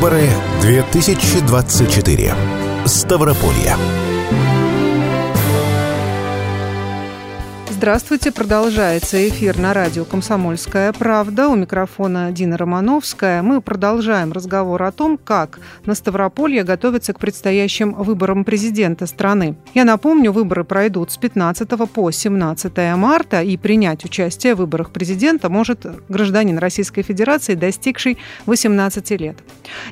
Выборы 2024. Ставрополье. Здравствуйте, продолжается эфир на радио «Комсомольская правда». У микрофона Дина Романовская. Мы продолжаем разговор о том, как на Ставрополье готовится к предстоящим выборам президента страны. Я напомню, выборы пройдут с 15 по 17 марта, и принять участие в выборах президента может гражданин Российской Федерации, достигший 18 лет.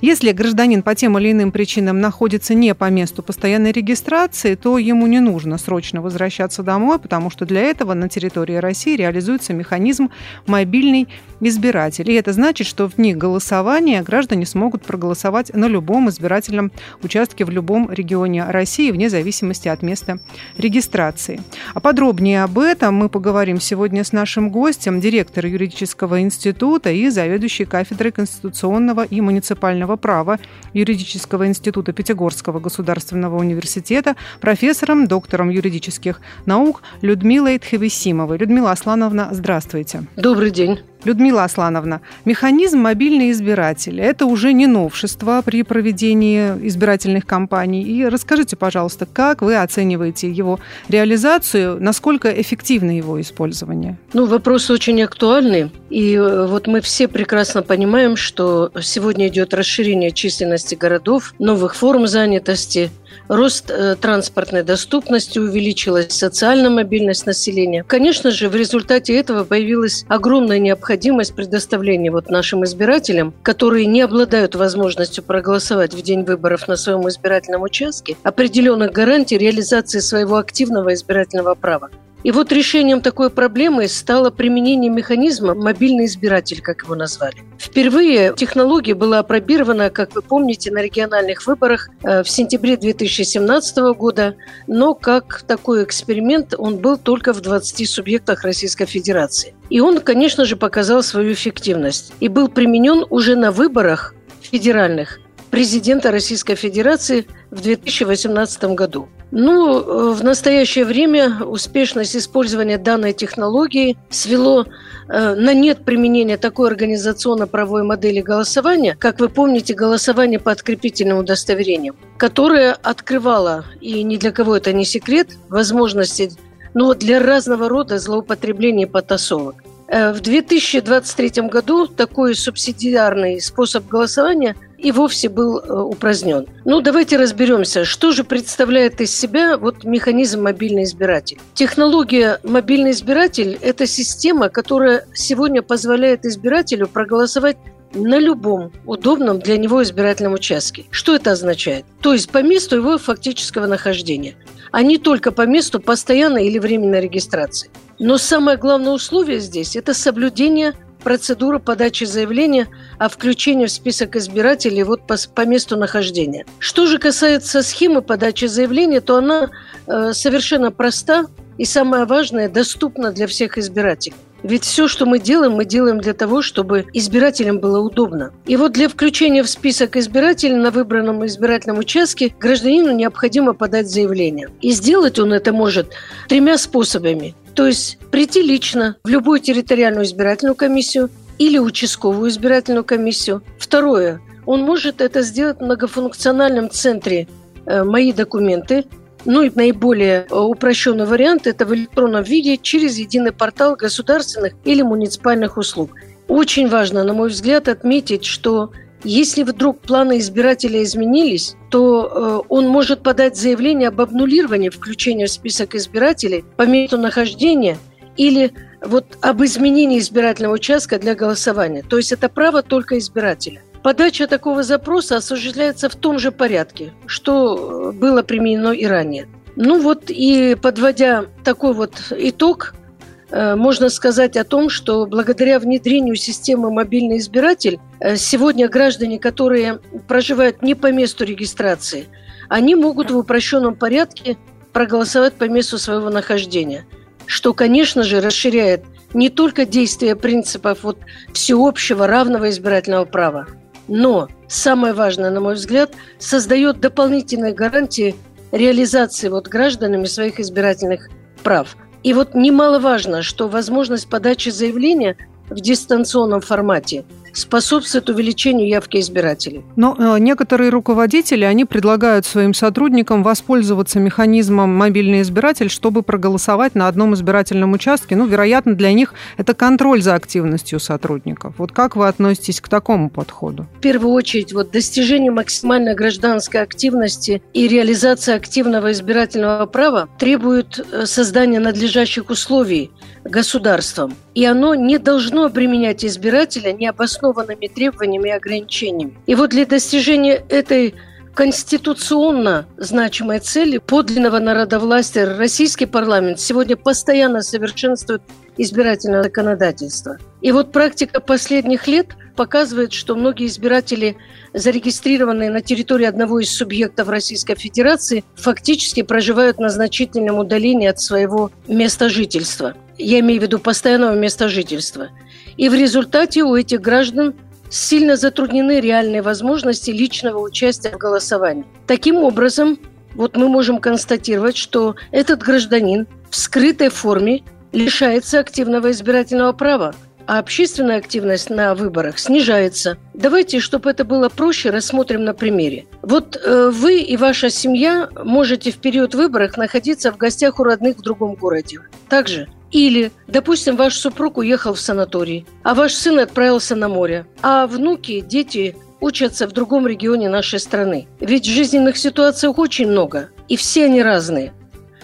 Если гражданин по тем или иным причинам находится не по месту постоянной регистрации, то ему не нужно срочно возвращаться домой, потому что для этого этого на территории России реализуется механизм «Мобильный избиратель». И это значит, что в дни голосования граждане смогут проголосовать на любом избирательном участке в любом регионе России, вне зависимости от места регистрации. А подробнее об этом мы поговорим сегодня с нашим гостем, директор юридического института и заведующий кафедрой конституционного и муниципального права юридического института Пятигорского государственного университета, профессором, доктором юридических наук Людмилой Хевесимовой. Людмила Аслановна, здравствуйте. Добрый день. Людмила Аслановна, механизм мобильный избиратель – это уже не новшество при проведении избирательных кампаний. И расскажите, пожалуйста, как вы оцениваете его реализацию, насколько эффективно его использование? Ну, вопрос очень актуальный. И э, вот мы все прекрасно понимаем, что сегодня идет расширение численности городов, новых форм занятости, рост э, транспортной доступности, увеличилась социальная мобильность населения. Конечно же, в результате этого появилась огромная необходимость необходимость предоставления вот нашим избирателям, которые не обладают возможностью проголосовать в день выборов на своем избирательном участке, определенных гарантий реализации своего активного избирательного права. И вот решением такой проблемы стало применение механизма «мобильный избиратель», как его назвали. Впервые технология была опробирована, как вы помните, на региональных выборах э, в сентябре 2017 года, но как такой эксперимент он был только в 20 субъектах Российской Федерации. И он, конечно же, показал свою эффективность и был применен уже на выборах федеральных президента Российской Федерации в 2018 году. Ну, э, в настоящее время успешность использования данной технологии свело э, на нет применения такой организационно-правовой модели голосования, как вы помните, голосование по открепительным удостоверениям, которое открывало, и ни для кого это не секрет, возможности ну, для разного рода злоупотреблений и потасовок. Э, в 2023 году такой субсидиарный способ голосования – и вовсе был э, упразднен. Ну, давайте разберемся, что же представляет из себя вот механизм мобильный избиратель. Технология мобильный избиратель – это система, которая сегодня позволяет избирателю проголосовать на любом удобном для него избирательном участке. Что это означает? То есть по месту его фактического нахождения, а не только по месту постоянной или временной регистрации. Но самое главное условие здесь – это соблюдение процедура подачи заявления о включении в список избирателей вот по, по месту нахождения. Что же касается схемы подачи заявления, то она э, совершенно проста и самое важное, доступна для всех избирателей. Ведь все, что мы делаем, мы делаем для того, чтобы избирателям было удобно. И вот для включения в список избирателей на выбранном избирательном участке гражданину необходимо подать заявление. И сделать он это может тремя способами. То есть прийти лично в любую территориальную избирательную комиссию или участковую избирательную комиссию. Второе. Он может это сделать в многофункциональном центре э, «Мои документы», ну и наиболее э, упрощенный вариант – это в электронном виде через единый портал государственных или муниципальных услуг. Очень важно, на мой взгляд, отметить, что если вдруг планы избирателя изменились, то э, он может подать заявление об обнулировании включения в список избирателей по месту нахождения или вот об изменении избирательного участка для голосования. То есть это право только избирателя. Подача такого запроса осуществляется в том же порядке, что было применено и ранее. Ну вот и подводя такой вот итог, э, можно сказать о том, что благодаря внедрению системы «Мобильный избиратель» э, сегодня граждане, которые проживают не по месту регистрации, они могут в упрощенном порядке проголосовать по месту своего нахождения, что, конечно же, расширяет не только действие принципов вот всеобщего равного избирательного права, но самое важное, на мой взгляд, создает дополнительные гарантии реализации вот гражданами своих избирательных прав. И вот немаловажно, что возможность подачи заявления в дистанционном формате способствует увеличению явки избирателей. Но э, некоторые руководители, они предлагают своим сотрудникам воспользоваться механизмом мобильный избиратель, чтобы проголосовать на одном избирательном участке. Ну, вероятно, для них это контроль за активностью сотрудников. Вот как вы относитесь к такому подходу? В первую очередь, вот достижение максимальной гражданской активности и реализация активного избирательного права требует э, создания надлежащих условий государством. И оно не должно обременять избирателя необоснованными требованиями и ограничениями. И вот для достижения этой конституционно значимой цели подлинного народовластия российский парламент сегодня постоянно совершенствует избирательное законодательство. И вот практика последних лет показывает, что многие избиратели, зарегистрированные на территории одного из субъектов Российской Федерации, фактически проживают на значительном удалении от своего места жительства. Я имею в виду постоянного места жительства. И в результате у этих граждан сильно затруднены реальные возможности личного участия в голосовании. Таким образом, вот мы можем констатировать, что этот гражданин в скрытой форме лишается активного избирательного права, а общественная активность на выборах снижается. Давайте, чтобы это было проще, рассмотрим на примере. Вот э, вы и ваша семья можете в период выборов находиться в гостях у родных в другом городе. Также или, допустим, ваш супруг уехал в санаторий, а ваш сын отправился на море, а внуки, дети учатся в другом регионе нашей страны. Ведь жизненных ситуаций очень много, и все они разные.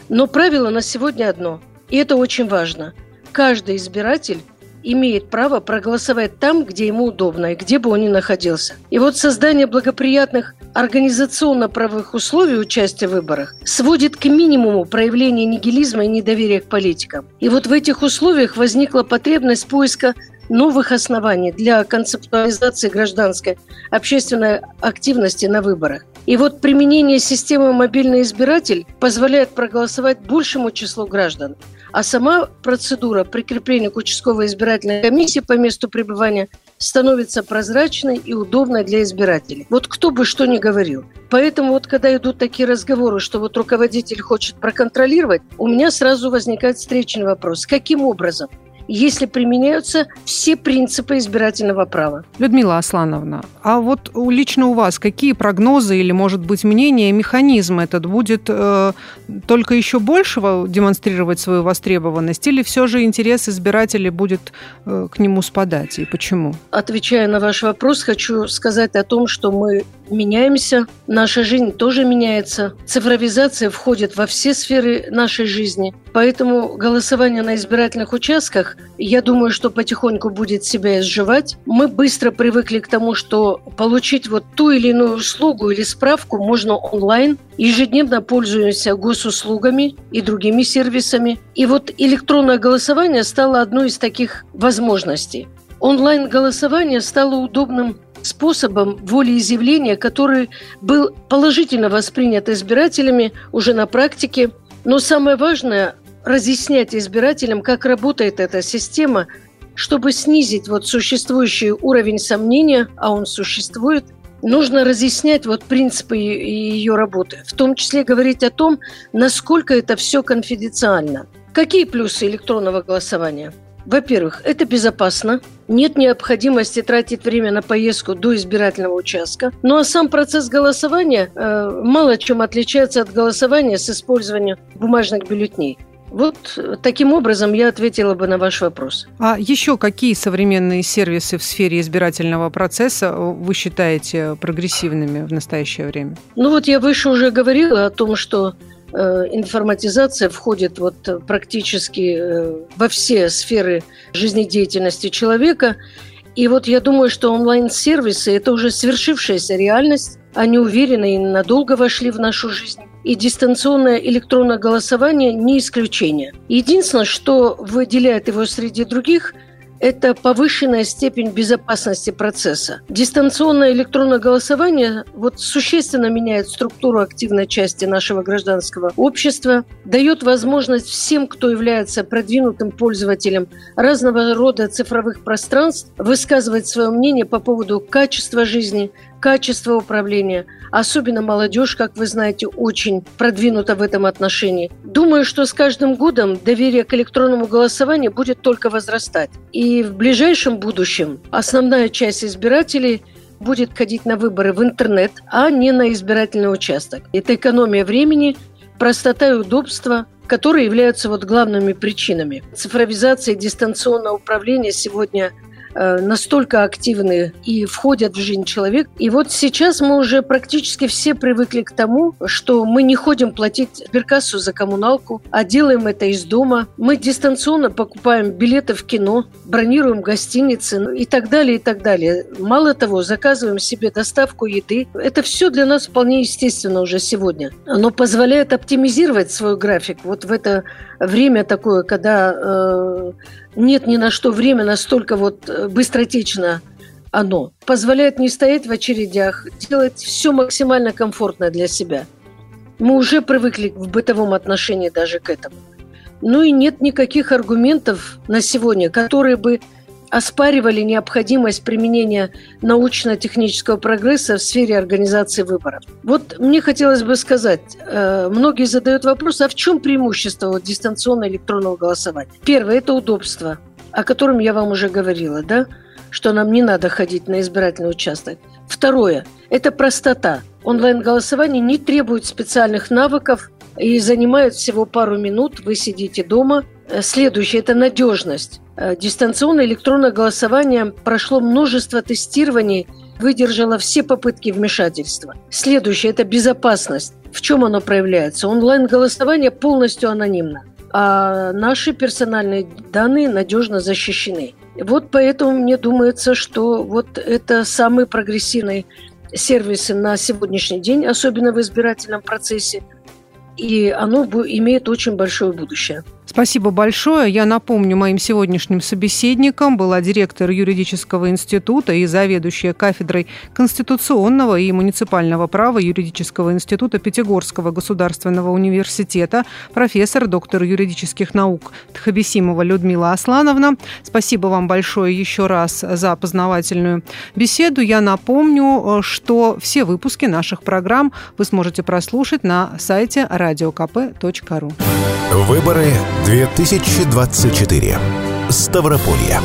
Но правило на сегодня одно, и это очень важно. Каждый избиратель имеет право проголосовать там, где ему удобно и где бы он ни находился. И вот создание благоприятных организационно-правовых условий участия в выборах сводит к минимуму проявление нигилизма и недоверия к политикам. И вот в этих условиях возникла потребность поиска новых оснований для концептуализации гражданской общественной активности на выборах. И вот применение системы «Мобильный избиратель» позволяет проголосовать большему числу граждан. А сама процедура прикрепления к участковой избирательной комиссии по месту пребывания становится прозрачной и удобной для избирателей. Вот кто бы что ни говорил. Поэтому вот когда идут такие разговоры, что вот руководитель хочет проконтролировать, у меня сразу возникает встречный вопрос. Каким образом? Если применяются все принципы избирательного права. Людмила Аслановна, а вот лично у вас какие прогнозы или, может быть, мнения, механизм этот будет э, только еще большего демонстрировать свою востребованность или все же интерес избирателей будет э, к нему спадать и почему? Отвечая на ваш вопрос, хочу сказать о том, что мы меняемся, наша жизнь тоже меняется, цифровизация входит во все сферы нашей жизни, поэтому голосование на избирательных участках, я думаю, что потихоньку будет себя изживать. Мы быстро привыкли к тому, что получить вот ту или иную услугу или справку можно онлайн, ежедневно пользуемся госуслугами и другими сервисами. И вот электронное голосование стало одной из таких возможностей. Онлайн-голосование стало удобным способом волеизъявления, который был положительно воспринят избирателями уже на практике. Но самое важное – разъяснять избирателям, как работает эта система, чтобы снизить вот существующий уровень сомнения, а он существует, нужно разъяснять вот принципы ее работы, в том числе говорить о том, насколько это все конфиденциально. Какие плюсы электронного голосования? Во-первых, это безопасно. Нет необходимости тратить время на поездку до избирательного участка. Ну а сам процесс голосования э, мало чем отличается от голосования с использованием бумажных бюллетней. Вот таким образом я ответила бы на ваш вопрос. А еще какие современные сервисы в сфере избирательного процесса вы считаете прогрессивными в настоящее время? Ну вот я выше уже говорила о том, что Э, информатизация входит вот практически э, во все сферы жизнедеятельности человека. И вот я думаю, что онлайн-сервисы – это уже свершившаяся реальность. Они уверенно и надолго вошли в нашу жизнь. И дистанционное электронное голосование не исключение. Единственное, что выделяет его среди других – это повышенная степень безопасности процесса. Дистанционное электронное голосование вот существенно меняет структуру активной части нашего гражданского общества, дает возможность всем, кто является продвинутым пользователем разного рода цифровых пространств, высказывать свое мнение по поводу качества жизни, качество управления. Особенно молодежь, как вы знаете, очень продвинута в этом отношении. Думаю, что с каждым годом доверие к электронному голосованию будет только возрастать. И в ближайшем будущем основная часть избирателей будет ходить на выборы в интернет, а не на избирательный участок. Это экономия времени, простота и удобство, которые являются вот главными причинами. Цифровизация и дистанционное управление сегодня настолько активны и входят в жизнь человека. И вот сейчас мы уже практически все привыкли к тому, что мы не ходим платить сберкассу за коммуналку, а делаем это из дома. Мы дистанционно покупаем билеты в кино, бронируем гостиницы ну, и так далее, и так далее. Мало того, заказываем себе доставку еды. Это все для нас вполне естественно уже сегодня. Оно позволяет оптимизировать свой график. Вот в это время такое, когда э, нет ни на что время настолько вот э, быстротечно оно. Позволяет не стоять в очередях, делать все максимально комфортно для себя. Мы уже привыкли в бытовом отношении даже к этому. Ну и нет никаких аргументов на сегодня, которые бы оспаривали необходимость применения научно-технического прогресса в сфере организации выборов. Вот мне хотелось бы сказать, э, многие задают вопрос, а в чем преимущество дистанционного электронного голосования? Первое – это удобство, о котором я вам уже говорила, да? что нам не надо ходить на избирательный участок. Второе – это простота. Онлайн-голосование не требует специальных навыков и занимает всего пару минут. Вы сидите дома. Э, следующее – это надежность. Э, дистанционное электронное голосование прошло множество тестирований, выдержало все попытки вмешательства. Следующее – это безопасность. В чем оно проявляется? Онлайн-голосование полностью анонимно, а наши персональные данные надежно защищены. Вот поэтому мне думается, что вот это самый прогрессивный сервисы на сегодняшний день, особенно в избирательном процессе, и оно имеет очень большое будущее. Спасибо большое. Я напомню, моим сегодняшним собеседником была директор юридического института и заведующая кафедрой конституционного и муниципального права юридического института Пятигорского государственного университета, профессор, доктор юридических наук Тхабисимова Людмила Аслановна. Спасибо вам большое еще раз за познавательную беседу. Я напомню, что все выпуски наших программ вы сможете прослушать на сайте radiokp.ru. Выборы 2024. Ставрополье.